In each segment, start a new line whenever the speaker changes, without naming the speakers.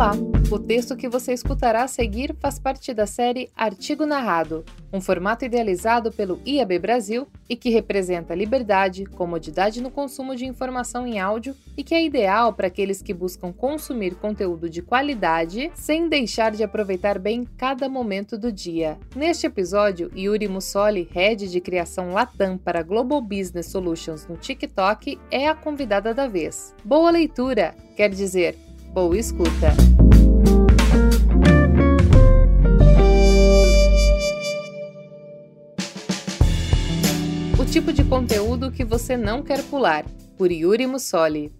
Olá! O texto que você escutará a seguir faz parte da série Artigo Narrado, um formato idealizado pelo IAB Brasil e que representa liberdade, comodidade no consumo de informação em áudio e que é ideal para aqueles que buscam consumir conteúdo de qualidade sem deixar de aproveitar bem cada momento do dia. Neste episódio, Yuri Mussoli, head de criação Latam para Global Business Solutions no TikTok, é a convidada da vez. Boa leitura, quer dizer, boa escuta. O tipo de conteúdo que você não quer pular, por Yuri Mussoli.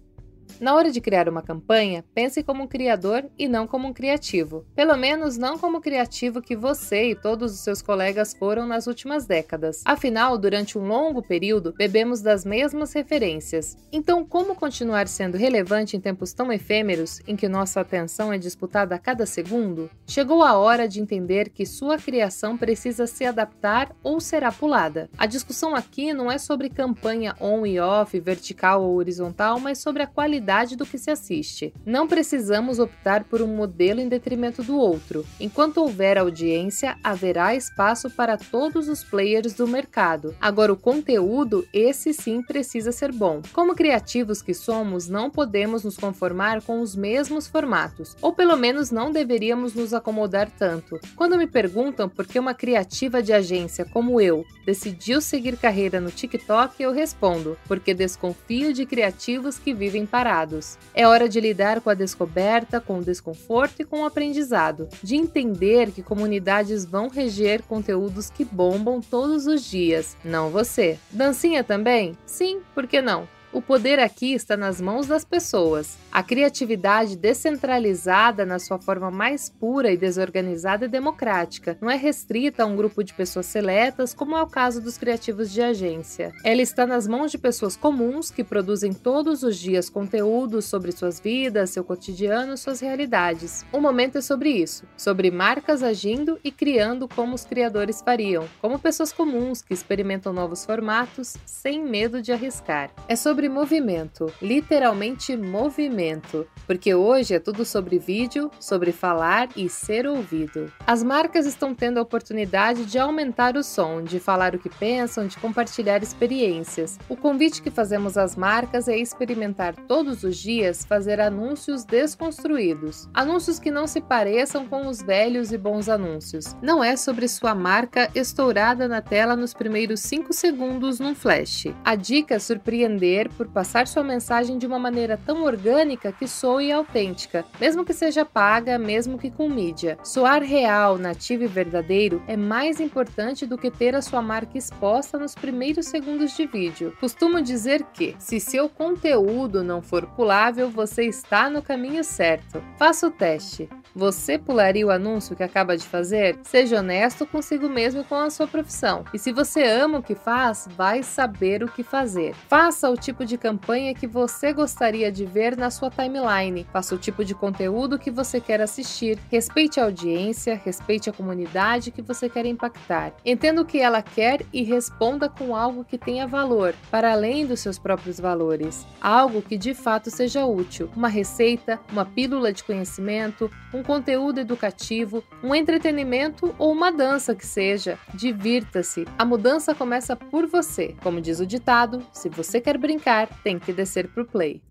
Na hora de criar uma campanha, pense como um criador e não como um criativo. Pelo menos não como o criativo que você e todos os seus colegas foram nas últimas décadas. Afinal, durante um longo período, bebemos das mesmas referências. Então, como continuar sendo relevante em tempos tão efêmeros em que nossa atenção é disputada a cada segundo? Chegou a hora de entender que sua criação precisa se adaptar ou será pulada. A discussão aqui não é sobre campanha on e off, vertical ou horizontal, mas sobre a qualidade qualidade do que se assiste. Não precisamos optar por um modelo em detrimento do outro. Enquanto houver audiência, haverá espaço para todos os players do mercado. Agora, o conteúdo, esse sim precisa ser bom. Como criativos que somos, não podemos nos conformar com os mesmos formatos, ou pelo menos não deveríamos nos acomodar tanto. Quando me perguntam por que uma criativa de agência como eu decidiu seguir carreira no TikTok, eu respondo: porque desconfio de criativos que vivem parados é hora de lidar com a descoberta, com o desconforto e com o aprendizado, de entender que comunidades vão reger conteúdos que bombam todos os dias, não você. Dancinha também? Sim, por que não? O poder aqui está nas mãos das pessoas. A criatividade descentralizada na sua forma mais pura e desorganizada e democrática não é restrita a um grupo de pessoas seletas, como é o caso dos criativos de agência. Ela está nas mãos de pessoas comuns que produzem todos os dias conteúdos sobre suas vidas, seu cotidiano, suas realidades. O momento é sobre isso, sobre marcas agindo e criando como os criadores fariam, como pessoas comuns que experimentam novos formatos sem medo de arriscar. É sobre sobre movimento, literalmente movimento, porque hoje é tudo sobre vídeo, sobre falar e ser ouvido. As marcas estão tendo a oportunidade de aumentar o som, de falar o que pensam, de compartilhar experiências. O convite que fazemos às marcas é experimentar todos os dias fazer anúncios desconstruídos, anúncios que não se pareçam com os velhos e bons anúncios. Não é sobre sua marca estourada na tela nos primeiros 5 segundos num flash. A dica é surpreender por passar sua mensagem de uma maneira tão orgânica que soe autêntica, mesmo que seja paga, mesmo que com mídia. Soar real, nativo e verdadeiro é mais importante do que ter a sua marca exposta nos primeiros segundos de vídeo. Costumo dizer que, se seu conteúdo não for pulável, você está no caminho certo. Faça o teste. Você pularia o anúncio que acaba de fazer? Seja honesto consigo mesmo com a sua profissão. E se você ama o que faz, vai saber o que fazer. Faça o tipo de campanha que você gostaria de ver na sua timeline. Faça o tipo de conteúdo que você quer assistir. Respeite a audiência, respeite a comunidade que você quer impactar. Entenda o que ela quer e responda com algo que tenha valor, para além dos seus próprios valores. Algo que de fato seja útil. Uma receita, uma pílula de conhecimento, um um conteúdo educativo, um entretenimento ou uma dança que seja. Divirta-se. A mudança começa por você. Como diz o ditado, se você quer brincar, tem que descer pro play.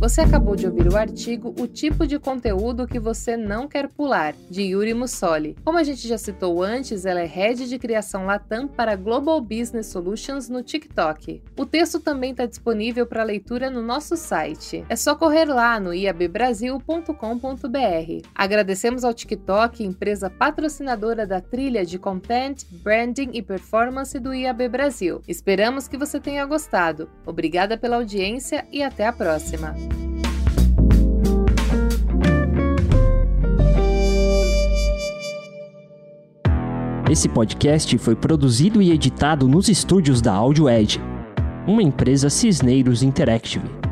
Você acabou de ouvir o artigo O tipo de conteúdo que você não quer pular, de Yuri Mussoli. Como a gente já citou antes, ela é head de criação Latam para Global Business Solutions no TikTok. O texto também está disponível para leitura no nosso site. É só correr lá no iabbrasil.com.br. Agradecemos ao TikTok, empresa patrocinadora da trilha de content, branding e performance do IAB Brasil. Esperamos que você tenha gostado. Obrigada pela audiência e até a próxima.
Esse podcast foi produzido e editado nos estúdios da Audio Edge, uma empresa Cisneiros Interactive.